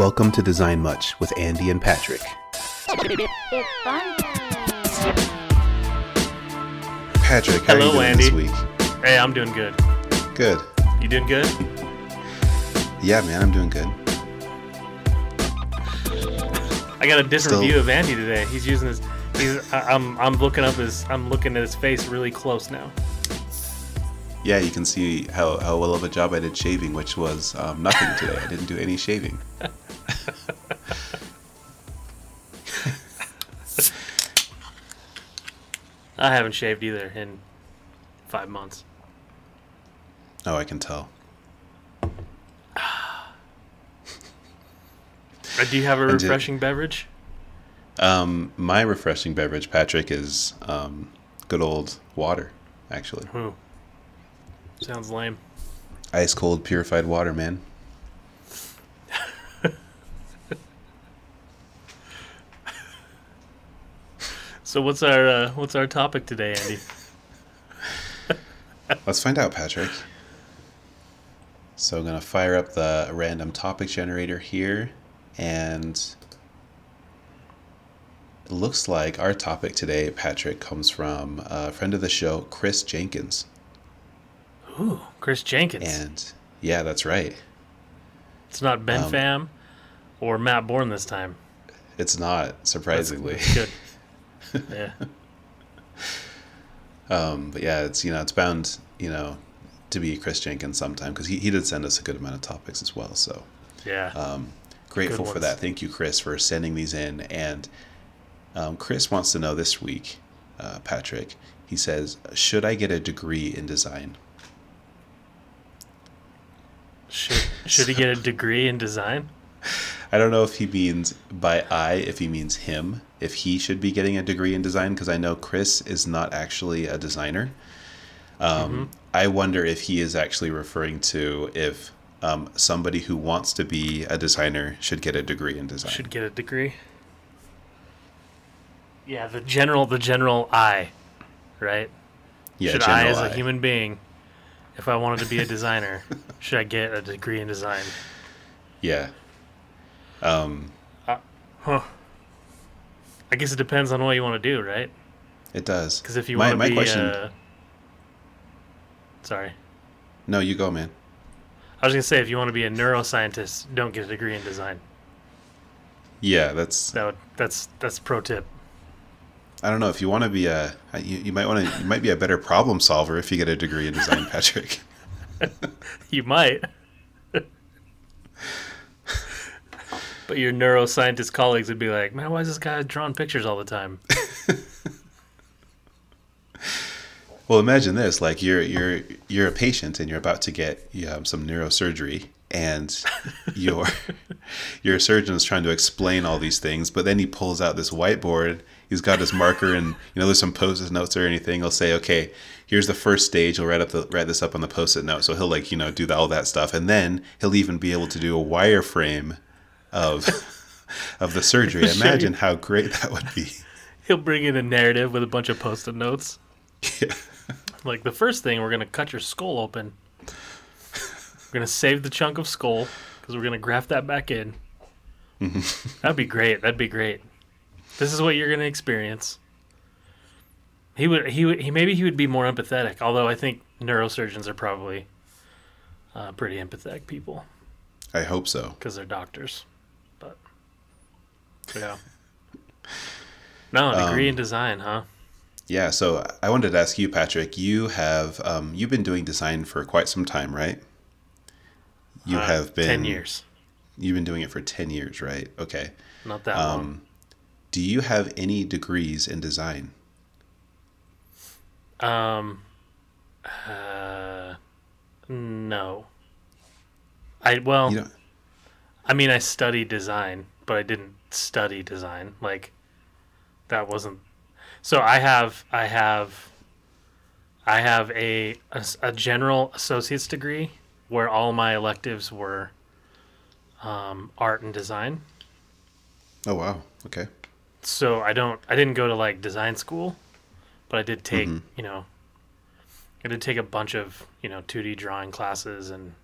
Welcome to Design Much with Andy and Patrick. It's fun. Patrick, how are you Hello, doing Andy. this week? Hey, I'm doing good. Good. You doing good? Yeah, man, I'm doing good. I got a different Still- view of Andy today. He's using his. He's. I- I'm. I'm looking up his. I'm looking at his face really close now. Yeah, you can see how, how well of a job I did shaving, which was um, nothing today. I didn't do any shaving. I haven't shaved either in five months. Oh, I can tell. Uh, do you have a And did- refreshing beverage? Um, my refreshing beverage, Patrick, is um, good old water, actually. Ooh. Sounds lame. Ice cold, purified water, man. So what's our uh, what's our topic today, Andy? Let's find out, Patrick. So I'm gonna fire up the random topic generator here, and it looks like our topic today, Patrick, comes from a friend of the show, Chris Jenkins. Ooh, Chris Jenkins. And yeah, that's right. it's not Ben um, Pham or Matt Bourne this time. It's not surprisingly, Good. Yeah. um, but yeah, it's you know it's bound you know to be Chris Jenkins sometime because he, he did send us a good amount of topics as well. So Yeah. um, grateful for that. Thank you, Chris, for sending these in. And um, Chris wants to know this week, uh, Patrick. He says, "Should I get a degree in design?" should should he get a degree in design? I don't know if he means by I, if he means him, if he should be getting a degree in design, because I know Chris is not actually a designer. Um, I wonder if he is actually referring to if um, somebody who wants to be a designer should get a degree in design. should get a degree. Yeah, the general, the general I, right? yeah, should I, as a I. human being, if I wanted to be a designer, should I get a degree in design? Yeah. Um, Huh. I guess it depends on what you want to do, right? it does. Because if you want to be, question- uh, sorry, No, you go, man. I was gonna say if you want to be a neuroscientist, don't get a degree in design. Yeah, that's. That would, that's that's pro tip. I don't know if you want to be a. You, you might want to. You might be a better problem solver if you get a degree in design, Patrick. You might. But your neuroscientist colleagues would be like, man, why is this guy drawing pictures all the time? Well, imagine this: like you're you're you're a patient and you're about to get um, some neurosurgery, and your your surgeon is trying to explain all these things, but then he pulls out this whiteboard. He's got his marker, and you know there's some post-it notes or anything. He'll say, "Okay, here's the first stage. He'll write up the write this up on the post-it note." So he'll like you know do the, all that stuff, and then he'll even be able to do a wireframe of of the surgery. Imagine how great that would be. He'll bring in a narrative with a bunch of post-it notes. Yeah. Like the first thing, we're gonna cut your skull open. We're gonna save the chunk of skull because we're gonna graft that back in. That'd be great. That'd be great. This is what you're gonna experience. He would. He would. He maybe he would be more empathetic. Although I think neurosurgeons are probably uh, pretty empathetic people I hope so. because they're doctors. Yeah. No, a degree in design, huh? Yeah, so I wanted to ask you, Patrick. You have um, you've been doing design for quite some time, right? You Uh, have been ten years. You've been doing it for ten years, right? Okay. Not that long. Um, do you have any degrees in design? Um, uh, no. I well. I mean, I studied design, but I didn't study design. Like, that wasn't. So I have, I have, I have a a general associate's degree where all my electives were um, art and design. Oh wow. Okay. so I don't I didn't go to like design school, but I did take Mhm. you know I did take a bunch of you know 2D drawing classes and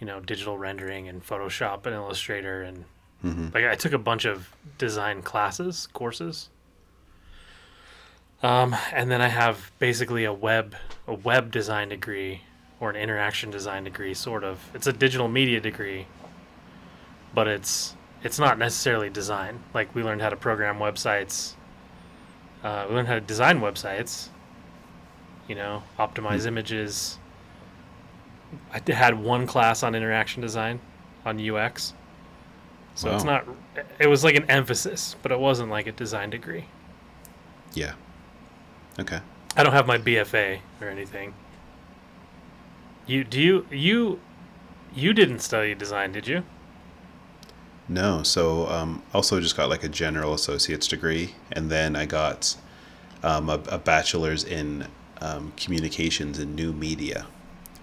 you know, digital rendering and Photoshop and Illustrator and Mhm. like I took a bunch of design classes, courses. Um, and then I have basically a web a web design degree or an interaction design degree sort of. It's a digital media degree, but it's it's not necessarily design. Like we learned how to program websites. Uh, we learned how to design websites. You know, optimize images. I had one class on interaction design, on UX. So it's not. It was like an emphasis, but it wasn't like a design degree. Yeah. Okay. I don't have my BFA or anything. You do you you you didn't study design, did you? No, so um, also just got like a general associate's degree, and then I got um, a, a bachelor's in um, communications and new media.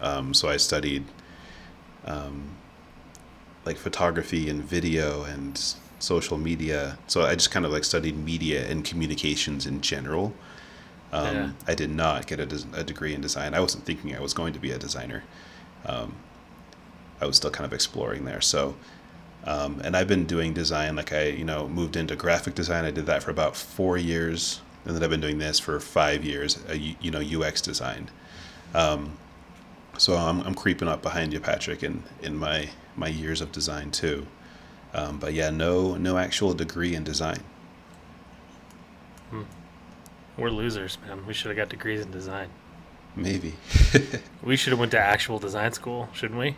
Um, so I studied um, like photography and video and social media. So I just kind of like studied media and communications in general. Um, Yeah. I did not get a, des- a degree in design. I wasn't thinking I was going to be a designer. Um, I was still kind of exploring there. So. Um, and I've been doing design, like I, you know, moved into graphic design. I did that for about four years, and then I've been doing this for five years. Uh, you, you know, UX design. Um, so I'm, I'm creeping up behind you, Patrick, in, in my my years of design too. Um, but yeah, no no actual degree in design. We're losers, man. We should have got degrees in design. Maybe. We should have went to actual design school, shouldn't we?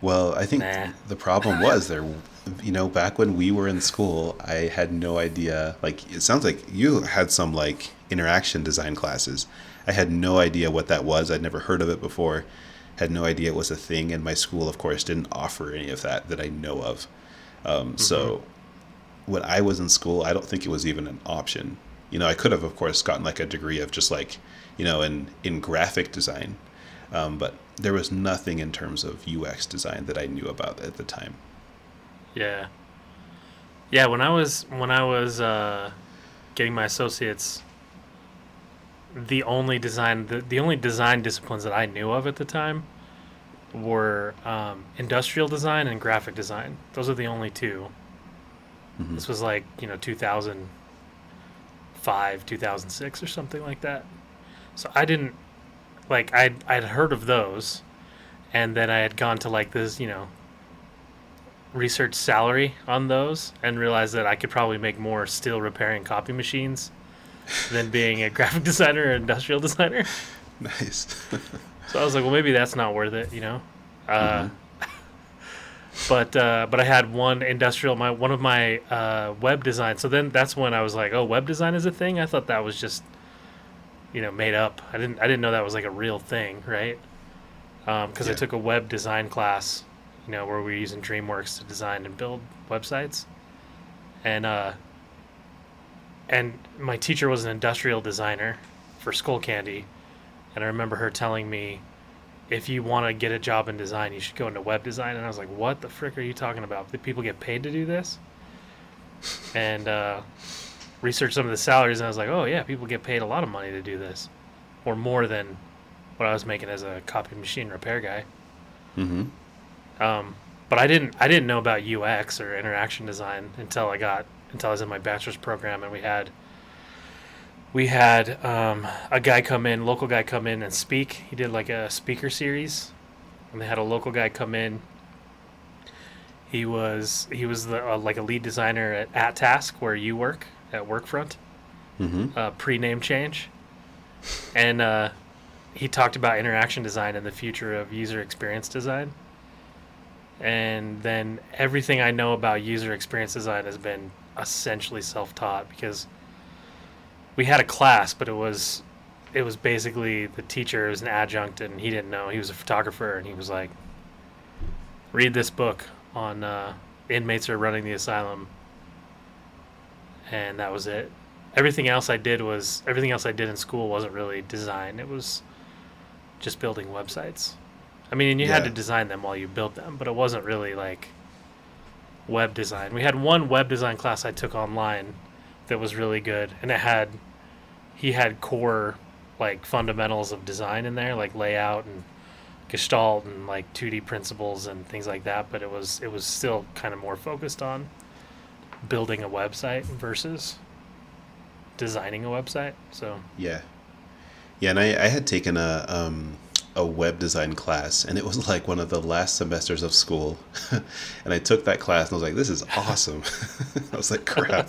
Well, I think Nah. the problem was there, you know, back when we were in school, I had no idea. Like, it sounds like you had some like interaction design classes. I had no idea what that was. I'd never heard of it before. Had no idea it was a thing. And my school, of course, didn't offer any of that that I know of. Um, So when I was in school, I don't think it was even an option. You know, I could have, of course, gotten like a degree of just like, you know, in in graphic design, um, but there was nothing in terms of UX design that I knew about at the time. Yeah. Yeah, when I was when I was uh, getting my associates, the only design the, the only design disciplines that I knew of at the time were um, industrial design and graphic design. Those are the only 2 Mhm. This was like you know 2005, 2006 or something like that. So I didn't like I'd I'd heard of those, and then I had gone to like this you know research salary on those and realized that I could probably make more still repairing copy machines than being a graphic designer or industrial designer. Nice. So I was like, well, maybe that's not worth it, you know. Uh, but uh, but I had one industrial, my one of my uh, web design. So then that's when I was like, oh, web design is a thing. I thought that was just you know made up. I didn't I didn't know that was like a real thing, right? Because I Yeah. took a web design class, you know, where we were using Dreamweaver to design and build websites, and uh, and my teacher was an industrial designer for Skullcandy, and I remember her telling me, if you want to get a job in design, you should go into web design. And I was like, what the frick are you talking about? Do people get paid to do this? And uh, researched some of the salaries, and I was like, oh yeah, people get paid a lot of money to do this, or more than what I was making as a copy machine repair guy. hmm Um, but I didn't I didn't know about UX or interaction design until I got until I was in my bachelor's program and we had we had um, a guy come in, local guy come in and speak. He did like a speaker series, and they had a local guy come in. He was he was the, uh, like a lead designer at, AtTask where you work at Workfront hmm uh, pre-name change, and uh, he talked about interaction design and the future of user experience design. And then everything I know about user experience design has been essentially self-taught because we had a class, but it was it was basically the teacher was an adjunct and he didn't know he was a photographer and he was like, read this book on uh, inmates are running the asylum, and that was it everything else I did was everything else I did in school wasn't really design. It was just building websites. I mean, and you had to design them while you built them, but it wasn't really like web design. We had one web design class I took online that was really good, and it had he had core like fundamentals of design in there, like layout and Gestalt and like 2D principles and things like that, but it was it was still kind of more focused on building a website versus designing a website. So Yeah. Yeah, and I, I had taken a um, a web design class, and it was like one of the last semesters of school. and I took that class, and I was like, "This is awesome." I was like, "Crap."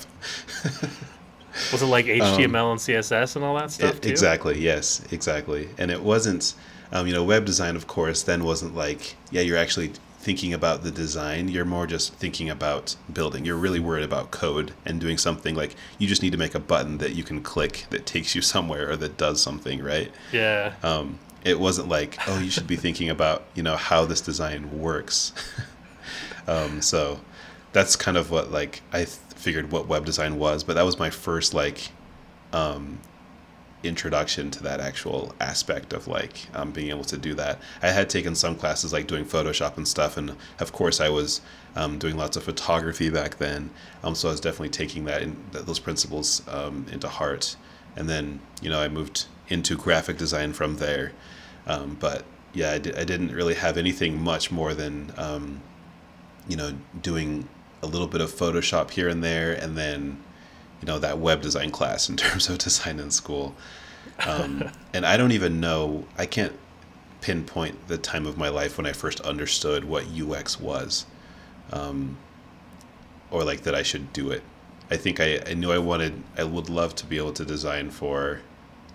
was it like HTML and CSS and all that stuff It- too? exactly. Yes. Exactly. And it wasn't, um, you know, web design, of course, then wasn't like, yeah, you're actually thinking about the design. You're more just thinking about building. You're really worried about code and doing something like you just need to make a button that you can click that takes you somewhere or that does something, right? Yeah. um, it wasn't like oh you should be thinking about you know how this design works. Um, so that's kind of what like i th- figured what web design was but that was my first like um, introduction to that actual aspect of like um, being able to do that. I had taken some classes like doing photoshop and stuff and of course i was um, doing lots of photography back then. Um, so i was definitely taking that in th- those principles um, into heart. And then you know i moved into graphic design from there. Um, but yeah I, di- I didn't really have anything much more than um, you know doing a little bit of photoshop here and there and then you know that web design class in terms of design in school. Um, and i don't even know i can't pinpoint the time of my life when i first understood what ux was um, or like that i should do it. I think I, I knew i wanted i would love to be able to design for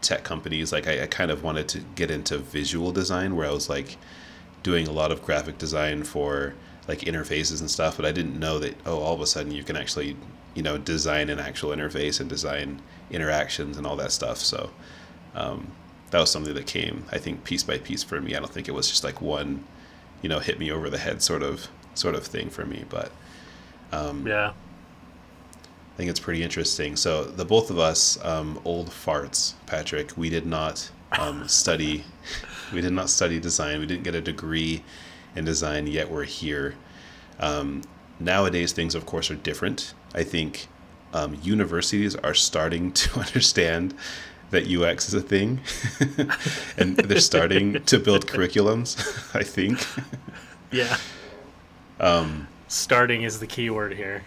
tech companies like I, I kind of wanted to get into visual design where i was like doing a lot of graphic design for like interfaces and stuff but i didn't know that oh all of a sudden you can actually you know design an actual interface and design interactions and all that stuff so um, that was something that came i think piece by piece for me i don't think it was just like one you know hit me over the head sort of sort of thing for me but um, Yeah. I think it's pretty interesting. So the both of us, um, old farts, Patrick, we did not um, study. We did not study design. We didn't get a degree in design. Yet we're here. Um, nowadays, things of course are different. I think um, universities are starting to understand that UX is a thing, and they're starting to build curriculums. I think. Yeah. Um, Starting is the key word here.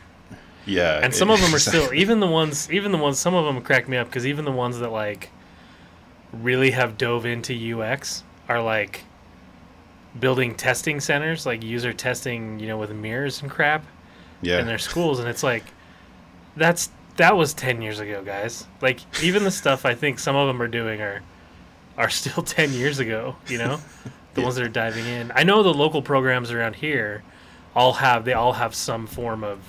Yeah, and some of them are still even the ones even the ones some of them crack me up because even the ones that like really have dove into ux are like building testing centers like user testing you know with mirrors and crap yeah. in their schools and it's like that's that was 10 years ago guys like even the stuff i think some of them are doing are are still 10 years ago you know the Yeah. ones that are diving in i know the local programs around here all have they all have some form of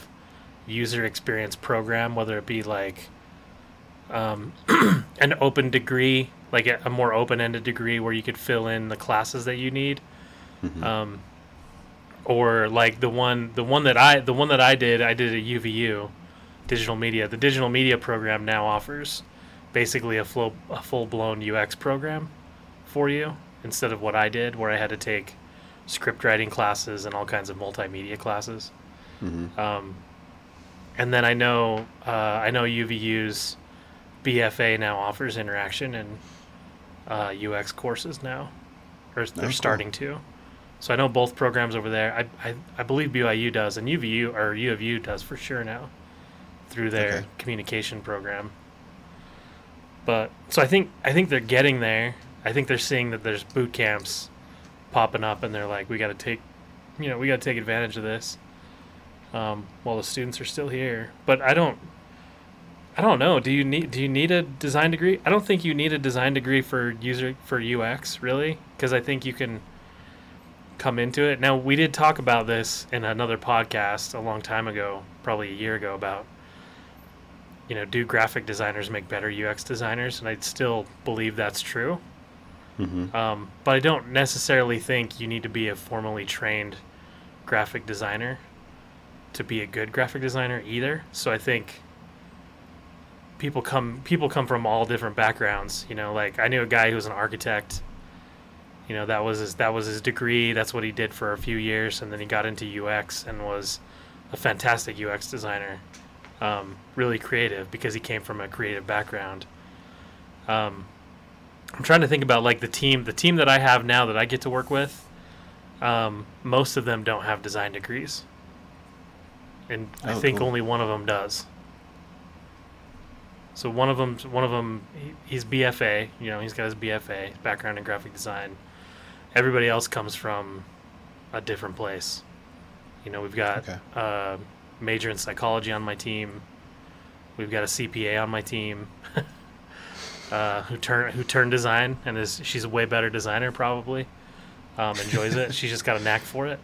user experience program whether it be like um, an open degree like a, a more open-ended degree where you could fill in the classes that you need Mhm. um, or like the one the one that I the one that I did I did at UVU digital media the digital media program now offers basically a full a full blown UX program for you instead of what I did where I had to take script writing classes and all kinds of multimedia classes Mhm. um, and then I know uh, I know UVU's BFA now offers interaction and uh, UX courses now, or they're cool. starting to. So I know both programs over there. I, I, I believe BYU does, and UVU or U of U does for sure now, through their Okay. communication program. But so I think I think they're getting there. I think they're seeing that there's boot camps popping up, and they're like, we got to take, you know, we got to take advantage of this um, while the students are still here. But I don't, I don't know. Do you need do you need a design degree? I don't think you need a design degree for user for UX really, because I think you can come into it. Now we did talk about this in another podcast a long time ago, probably a year ago, about you know, do graphic designers make better UX designers? And I still believe that's true. Mhm. Um, but I don't necessarily think you need to be a formally trained graphic designer to be a good graphic designer either. So I think people come people come from all different backgrounds. You know, like I knew a guy who was an architect. You know, that was his that was his degree. That's what he did for a few years, and then he got into UX and was a fantastic UX designer. Um, really creative because he came from a creative background. Um, I'm trying to think about like the team, the team that I have now that I get to work with. Um, most of them don't have design degrees, and I Oh, think cool. only one of them does. So one of them, one of them, he, he's BFA. You know, he's got his BFA background in graphic design. Everybody else comes from a different place. You know, we've got Okay. a major in psychology on my team. We've got a CPA on my team uh, who turn who turned design and is she's a way better designer probably. Um, enjoys it. She's just got a knack for it.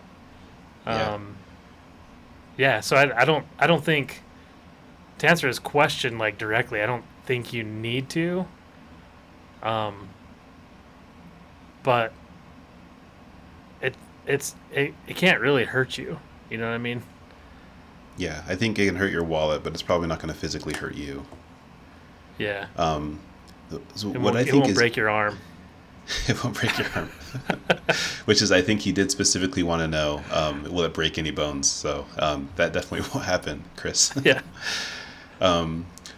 Yeah. Um, yeah. So I, I don't I don't think to answer his question like directly. I don't think you need to. Um, but it it's it, it can't really hurt you. You know what I mean? Yeah, I think it can hurt your wallet, but it's probably not going to physically hurt you. Yeah. Um, so what I it think won't is break your arm. it won't break your arm. Which is, I think he did specifically want to know, um, will it break any bones? So um, that definitely won't happen, Chris. Yeah.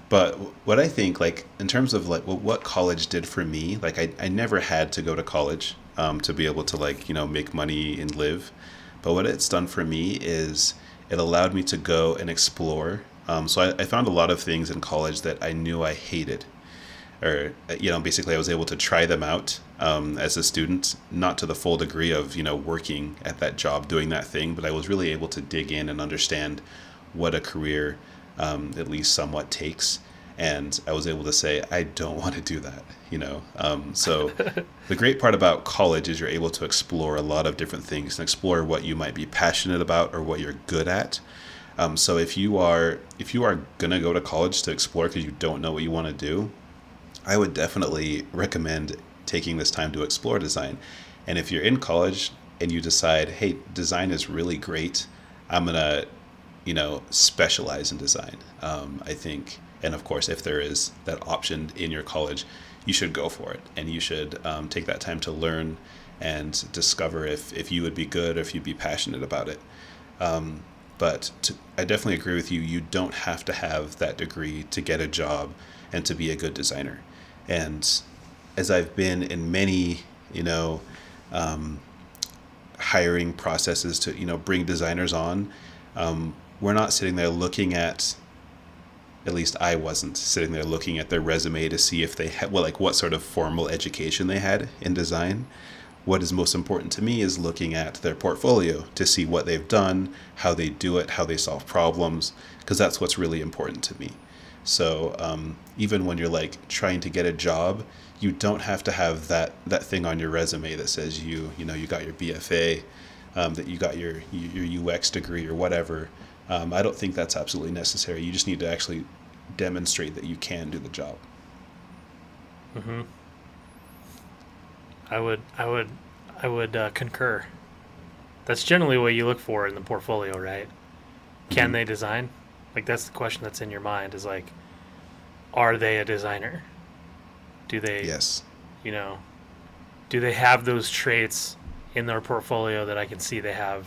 But what I think, like in terms of like what, what college did for me, like I, I never had to go to college um, to be able to like you know make money and live. But what it's done for me is it allowed me to go and explore. Um, so I, I found a lot of things in college that I knew I hated, or uh, you know basically I was able to try them out um, as a student, not to the full degree of you know working at that job doing that thing, but I was really able to dig in and understand what a career um, at least somewhat takes. And I was able to say, I don't want to do that, you know. Um, so the great part about college is you're able to explore a lot of different things and explore what you might be passionate about or what you're good at. Um, so if you are if you are gonna go to college to explore because you don't know what you want to do, I would definitely recommend taking this time to explore design. And if you're in college and you decide, hey, design is really great, I'm gonna, you know, specialize in design. Um, I think, and of course, if there is that option in your college, you should go for it, and you should um, take that time to learn and discover if if you would be good, or if you'd be passionate about it. Um, but to, I definitely agree with you. You don't have to have that degree to get a job and to be a good designer. And as I've been in many, you know, um, hiring processes to you know bring designers on, um, we're not sitting there looking at. At least I wasn't sitting there looking at their resume to see if they had well, like what sort of formal education they had in design what is most important to me is looking at their portfolio to see what they've done, how they do it, how they solve problems, because that's what's really important to me. So um, even when you're like trying to get a job, you don't have to have that that thing on your resume that says you you know you got your BFA, um, that you got your your UX degree or whatever. Um, I don't think that's absolutely necessary. You just need to actually demonstrate that you can do the job. hmm I would, I would, I would uh, concur. That's generally what you look for in the portfolio, right? Can Mhm. they design? Like that's the question that's in your mind. Is like, are they a designer? Do they, Yes. you know, do they have those traits in their portfolio that I can see they have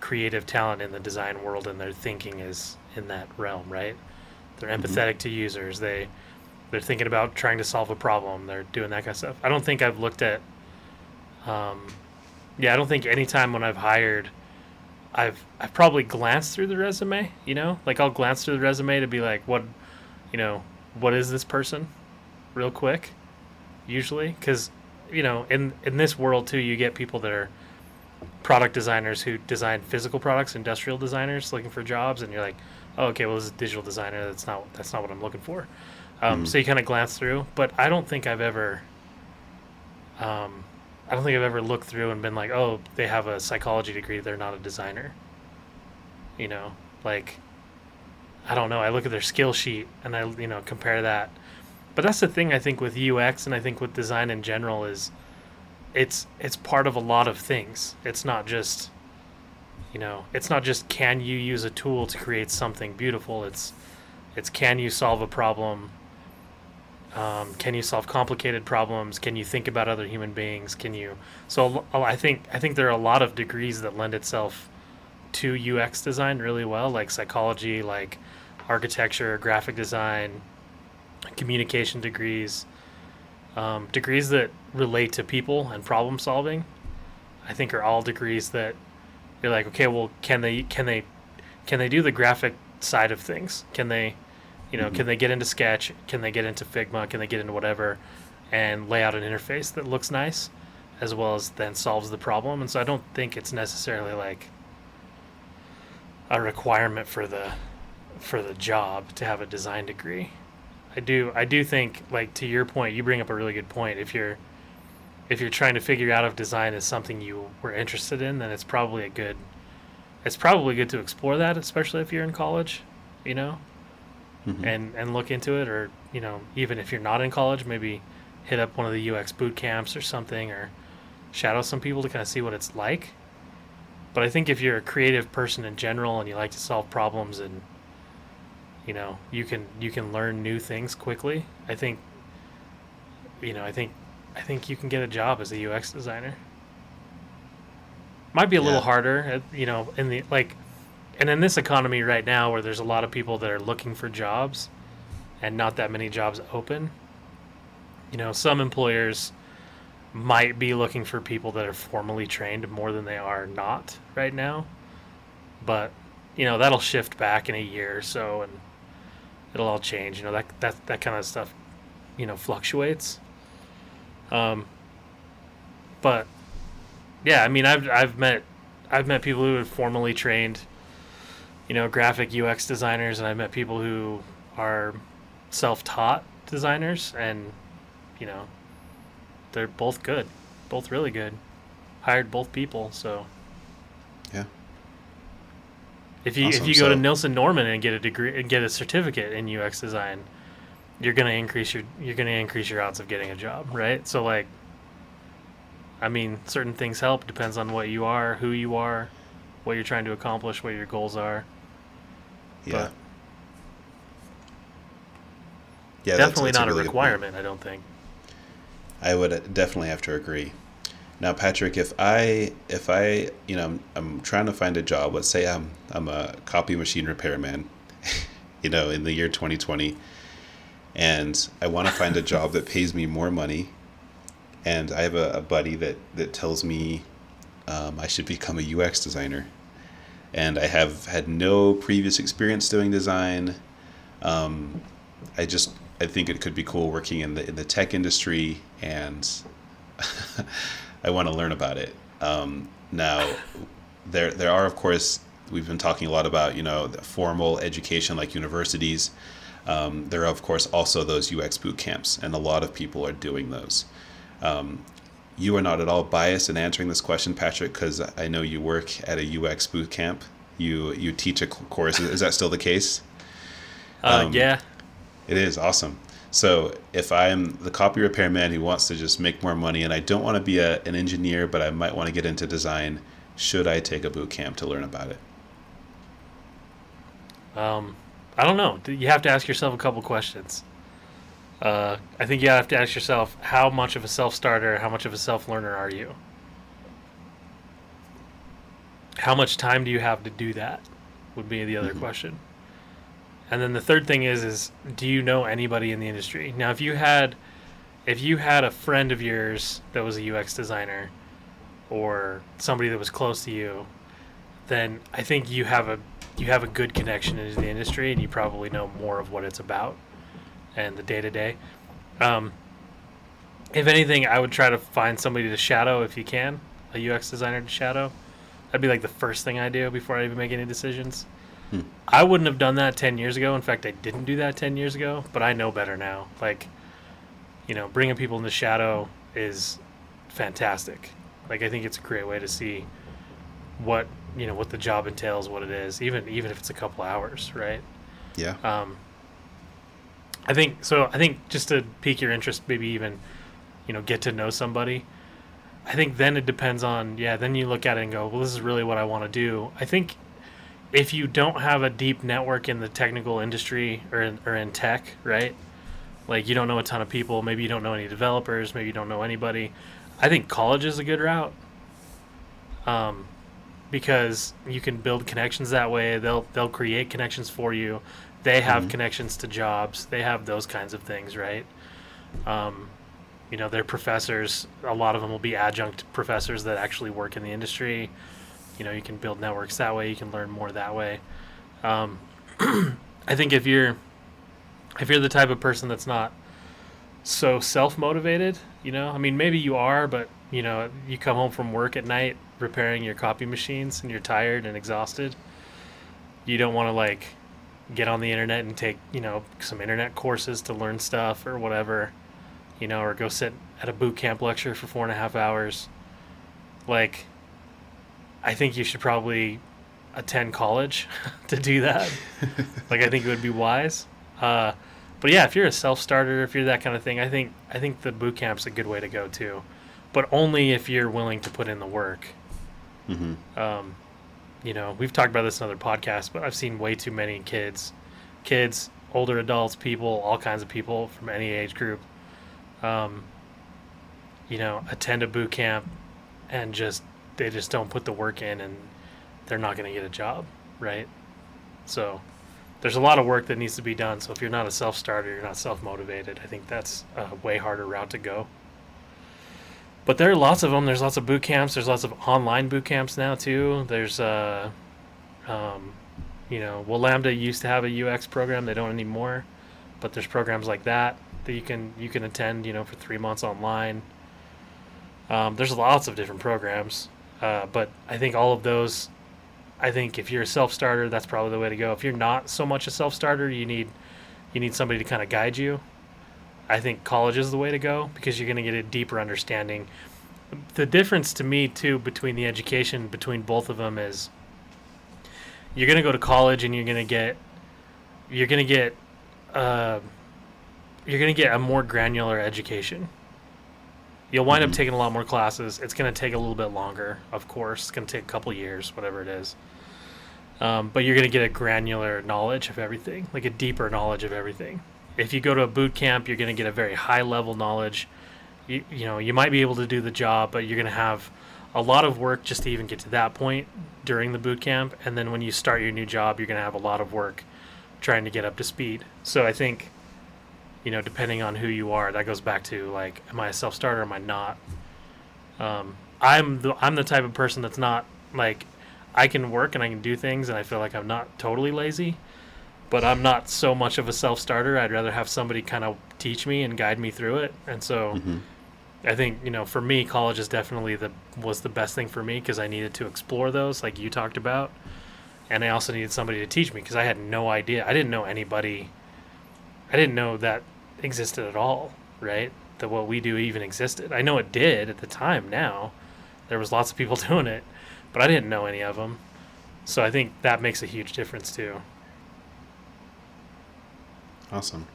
creative talent in the design world and their thinking is in that realm, right? They're empathetic to users. They they're thinking about trying to solve a problem. They're doing that kind of stuff. I don't think I've looked at um yeah, I don't think anytime when I've hired I've I've probably glanced through the resume, you know? Like I'll glance through the resume to be like what you know, what is this person real quick usually cuz you know, in in this world too, you get people that are product designers who design physical products, industrial designers looking for jobs, and you're like, oh, okay, well, this is a digital designer. That's not that's not what I'm looking for. Um, Mhm. So you kind of glance through, but I don't think I've ever, um, I don't think I've ever looked through and been like, oh, they have a psychology degree. They're not a designer. You know, like, I don't know. I look at their skill sheet and I, you know, compare that. But that's the thing I think with UX and I think with design in general is it's it's part of a lot of things. It's not just you know, it's not just can you use a tool to create something beautiful. It's it's can you solve a problem? Um, can you solve complicated problems? Can you think about other human beings? Can you? So I think I think there are a lot of degrees that lend itself to UX design really well, like psychology, like architecture, graphic design, communication degrees. Um, degrees that relate to people and problem solving, I think, are all degrees that you're like, okay, well, can they can they can they do the graphic side of things? Can they, you know, can mm-hmm. they get into Sketch? Can they get into Figma? Can they get into whatever, and lay out an interface that looks nice, as well as then solves the problem? And so I don't think it's necessarily like a requirement for the for the job to have a design degree. I do I do think like to your point, you bring up a really good point. If you're if you're trying to figure out if design is something you were interested in, then it's probably a good it's probably good to explore that, especially if you're in college, you know, Mhm. and and look into it, or you know, even if you're not in college, maybe hit up one of the UX boot camps or something, or shadow some people to kind of see what it's like. But I think if you're a creative person in general and you like to solve problems and you know you can you can learn new things quickly, I think you know I think I think you can get a job as a UX designer. Might be a little harder, you know, in the like, and in this economy right now where there's a lot of people that are looking for jobs, and not that many jobs open. You know, some employers might be looking for people that are formally trained more than they are not right now. But, you know, that'll shift back in a year or so and it'll all change. You know, that that that kind of stuff, you know, fluctuates. Um but yeah, I mean I've I've met I've met people who are formally trained, you know, graphic UX designers and I've met people who are self-taught designers and you know, they're both good, both really good. Hired both people, so Yeah. if you if you go to so- Nielsen Norman and get a degree and get a certificate in UX design, you're gonna increase your you're gonna increase your odds of getting a job, right? So like, I mean, certain things help. Depends on what you are, who you are, what you're trying to accomplish, what your goals are. Yeah. But- yeah, Definitely that's not a, really point. requirement, I don't think. I would definitely have to agree. Now, Patrick, if I if I you know I'm, I'm trying to find a job, let's say I'm I'm a copy machine repairman, you know, in the year 2020, and I want to find a job that pays me more money, and I have a, a buddy that that tells me um, I should become a UX designer, and I have had no previous experience doing design. Um, I just I think it could be cool working in the in the tech industry, and I want to learn about it. Um, now, there there are of course we've been talking a lot about you know formal education like universities. Um, there are of course also those UX boot camps, and a lot of people are doing those. Um, you are not at all biased in answering this question, Patrick, because I know you work at a UX boot camp. You you teach a course. Is, that still the case? Uh, Um, yeah, It is awesome. So if I'm the copy repair man who wants to just make more money, and I don't want to be a, an engineer, but I might want to get into design, should I take a boot camp to learn about it? Um, I don't know. You have to ask yourself a couple questions. Uh, I think you have to ask yourself how much of a self starter, how much of a self learner are you? How much time do you have to do that? Would be the other Mhm. question. And then the third thing is is do you know anybody in the industry? Now if you had if you had a friend of yours that was a UX designer or somebody that was close to you, then I think you have a you have a good connection into the industry and you probably know more of what it's about and the day to day. Um, if anything, I would try to find somebody to shadow if you can, a UX designer to shadow. That'd be like the first thing I do before I even make any decisions. Hmm. I wouldn't have done that 10 years ago. In fact, I didn't do that 10 years ago, but I know better now. Like, you know, bringing people into shadow is fantastic. Like, I think it's a great way to see what, you know, what the job entails, what it is, even even if it's a couple hours, right? Yeah. Um, I think so. I think just to pique your interest, maybe even you know get to know somebody. I think then it depends on yeah. Then you look at it and go, well, this is really what I want to do. I think if you don't have a deep network in the technical industry or in, or in tech, right? Like you don't know a ton of people. Maybe you don't know any developers. Maybe you don't know anybody. I think college is a good route. Um, because you can build connections that way. They'll they'll create connections for you. They have Mhm. connections to jobs. They have those kinds of things, right? Um, you know, their professors, a lot of them will be adjunct professors that actually work in the industry. You know, you can build networks that way. You can learn more that way. Um, I think if you're if you're the type of person that's not so self motivated, you know, I mean, maybe you are, but you know, you come home from work at night repairing your copy machines and you're tired and exhausted. You don't want to like get on the internet and take, you know, some internet courses to learn stuff or whatever, you know, or go sit at a boot camp lecture for four and a half hours. Like, I think you should probably attend college to do that. like, I think it would be wise. Uh, but yeah, if you're a self starter, if you're that kind of thing, I think I think the boot camp's a good way to go too, but only if you're willing to put in the work. hmm Um, you know, we've talked about this in other podcasts, but I've seen way too many kids, kids, older adults, people, all kinds of people from any age group, um, you know, attend a boot camp and just they just don't put the work in and they're not going to get a job, right? So there's a lot of work that needs to be done. So if you're not a self starter, you're not self motivated. I think that's a way harder route to go. But there are lots of them. There's lots of boot camps. There's lots of online boot camps now too. There's, uh, um, you know, well, Lambda used to have a UX program. They don't anymore. But there's programs like that that you can you can attend. You know, for three months online. Um, there's lots of different programs, uh, but I think all of those. I think if you're a self starter, that's probably the way to go. If you're not so much a self starter, you need you need somebody to kind of guide you. I think college is the way to go because you're going to get a deeper understanding. The difference to me too between the education between both of them is you're going to go to college and you're going to get you're going to get uh, you're going to get a more granular education. You'll wind up Mhm. taking a lot more classes. It's going to take a little bit longer, of course. It's going to take a couple years, whatever it is. Um, but you're going to get a granular knowledge of everything, like a deeper knowledge of everything. If you go to a boot camp, you're going to get a very high level knowledge. You, you know, you might be able to do the job, but you're going to have a lot of work just to even get to that point during the boot camp. And then when you start your new job, you're going to have a lot of work trying to get up to speed. So I think, you know, depending on who you are, that goes back to like, am I a self starter? Am I not? Um, I'm the I'm the type of person that's not like I can work and I can do things, and I feel like I'm not totally lazy. But I'm not so much of a self starter. I'd rather have somebody kind of teach me and guide me through it. And so hmm I think you know, for me, college is definitely the was the best thing for me because I needed to explore those, like you talked about, and I also needed somebody to teach me because I had no idea. I didn't know anybody. I didn't know that existed at all, right? That what we do even existed. I know it did at the time. Now, there was lots of people doing it, but I didn't know any of them. So I think that makes a huge difference too. Awesome.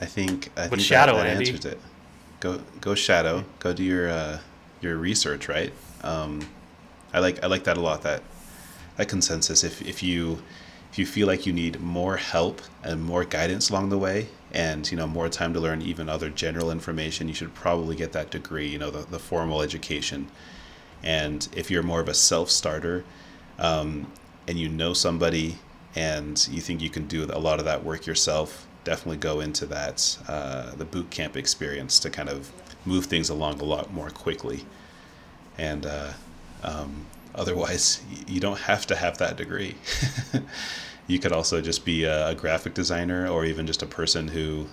I think I think shadow that, that answers it. Go go shadow. Go do your uh, your research. Right. Um, I like I like that a lot. That that consensus. If if you if you feel like you need more help and more guidance along the way, and you know more time to learn even other general information, you should probably get that degree. You know the the formal education. And if you're more of a self starter, um, and you know somebody and you think you can do a lot of that work yourself, definitely go into that uh, the boot camp experience to kind of move things along a lot more quickly. And uh, um, otherwise, you don't have to have that degree. you could also just be a, graphic designer or even just a person who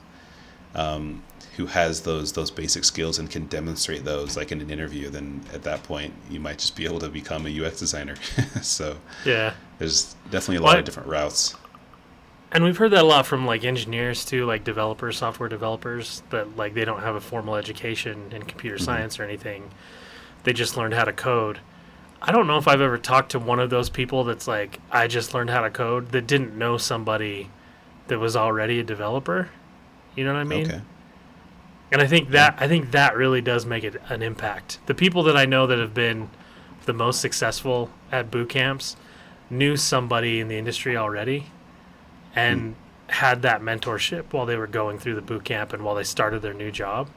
um, who has those those basic skills and can demonstrate those like in an interview then at that point you might just be able to become a UX designer so Yeah. there's definitely a lot Well, of different routes And we've heard that a lot from like engineers too, like developers, software developers, that like they don't have a formal education in computer mm-hmm. science or anything. They just learned how to code. I don't know if I've ever talked to one of those people that's like, I just learned how to code that didn't know somebody that was already a developer. You know what I mean? okay And I think that I think that really does make it an impact. The people that I know that have been the most successful at boot camps knew somebody in the industry already and had that mentorship while they were going through the boot camp and while they started their new job.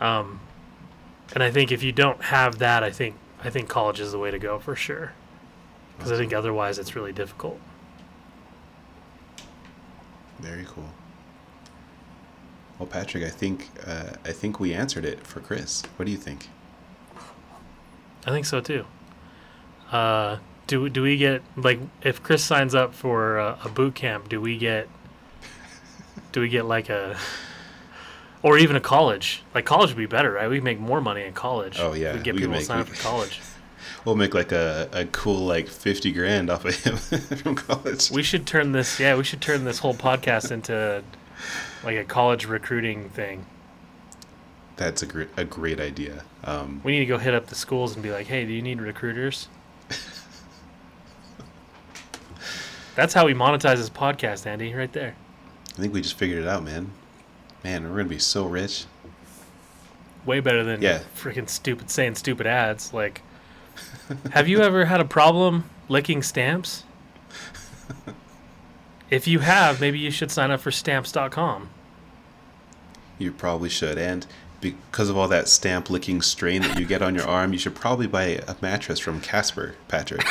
Um, and I think if you don't have that, I think I think college is the way to go for sure. Because I think otherwise it's really difficult. very cool Well, Patrick, I think uh, I think we answered it for Chris. What do you think? I think so too. Uh, do do we get like if Chris signs up for a, a boot camp? Do we get do we get like a or even a college? Like college would be better, right? We make more money in college. Oh, yeah, we get we people could to sign make- up for college. We'll make like a, a cool like fifty grand off of him from college. We should turn this yeah, we should turn this whole podcast into like a college recruiting thing. That's a great a great idea. Um, We need to go hit up the schools and be like, "Hey, do you need recruiters?" That's how we monetize this podcast, Andy, right there. I think we just figured it out, man. Man, we're gonna be so rich. Way better than Yeah. freaking stupid saying stupid ads. Like, have you ever had a problem licking stamps? If you have, maybe you should sign up for stamps.com. You probably should, and because of all that stamp licking strain that you get on your arm, you should probably buy a mattress from Casper, Patrick.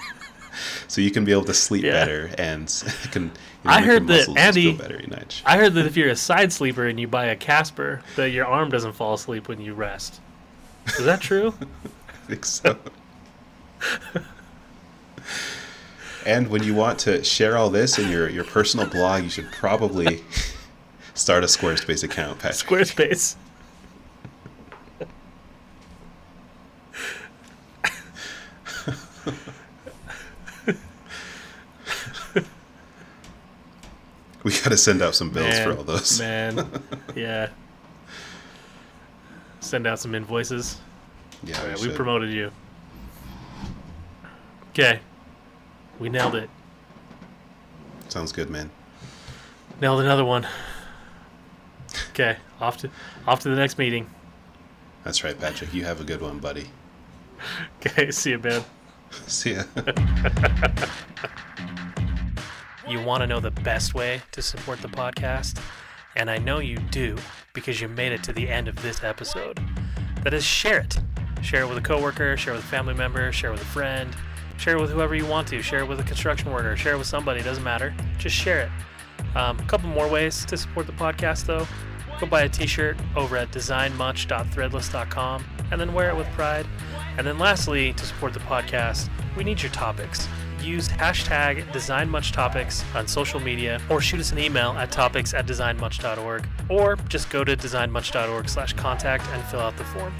so you can be able to sleep Yeah. better and can. You know, I heard that Andy- feel better. I heard that if you're a side sleeper and you buy a Casper, that your arm doesn't fall asleep when you rest. Is that true? I think so. And when you want to share all this in your, your personal blog, you should probably start a Squarespace account, Patrick. Squarespace. We got to send out some bills for all those. Man, yeah. Send out some invoices. Yeah, oh, All we we promoted you. Okay, we nailed it. Sounds good, man. Nailed another one. Okay, off to off to the next meeting. That's right, Patrick. You have a good one, buddy. Okay, see you, man. See ya. You want to know the best way to support the podcast? And I know you do because you made it to the end of this episode. That is, share it. Share it with a coworker, share it with a family member, share it with a friend, share it with whoever you want to, share it with a construction worker, share it with somebody, doesn't matter. Just share it. Um, a couple more ways to support the podcast, though. Go buy a t shirt over at designmuch.threadless.com and then wear it with pride. And then, lastly, to support the podcast, we need your topics. Use hashtag DesignMuchTopics on social media or shoot us an email at topics at designmuch.org or just go to designmuch.org slash contact and fill out the form.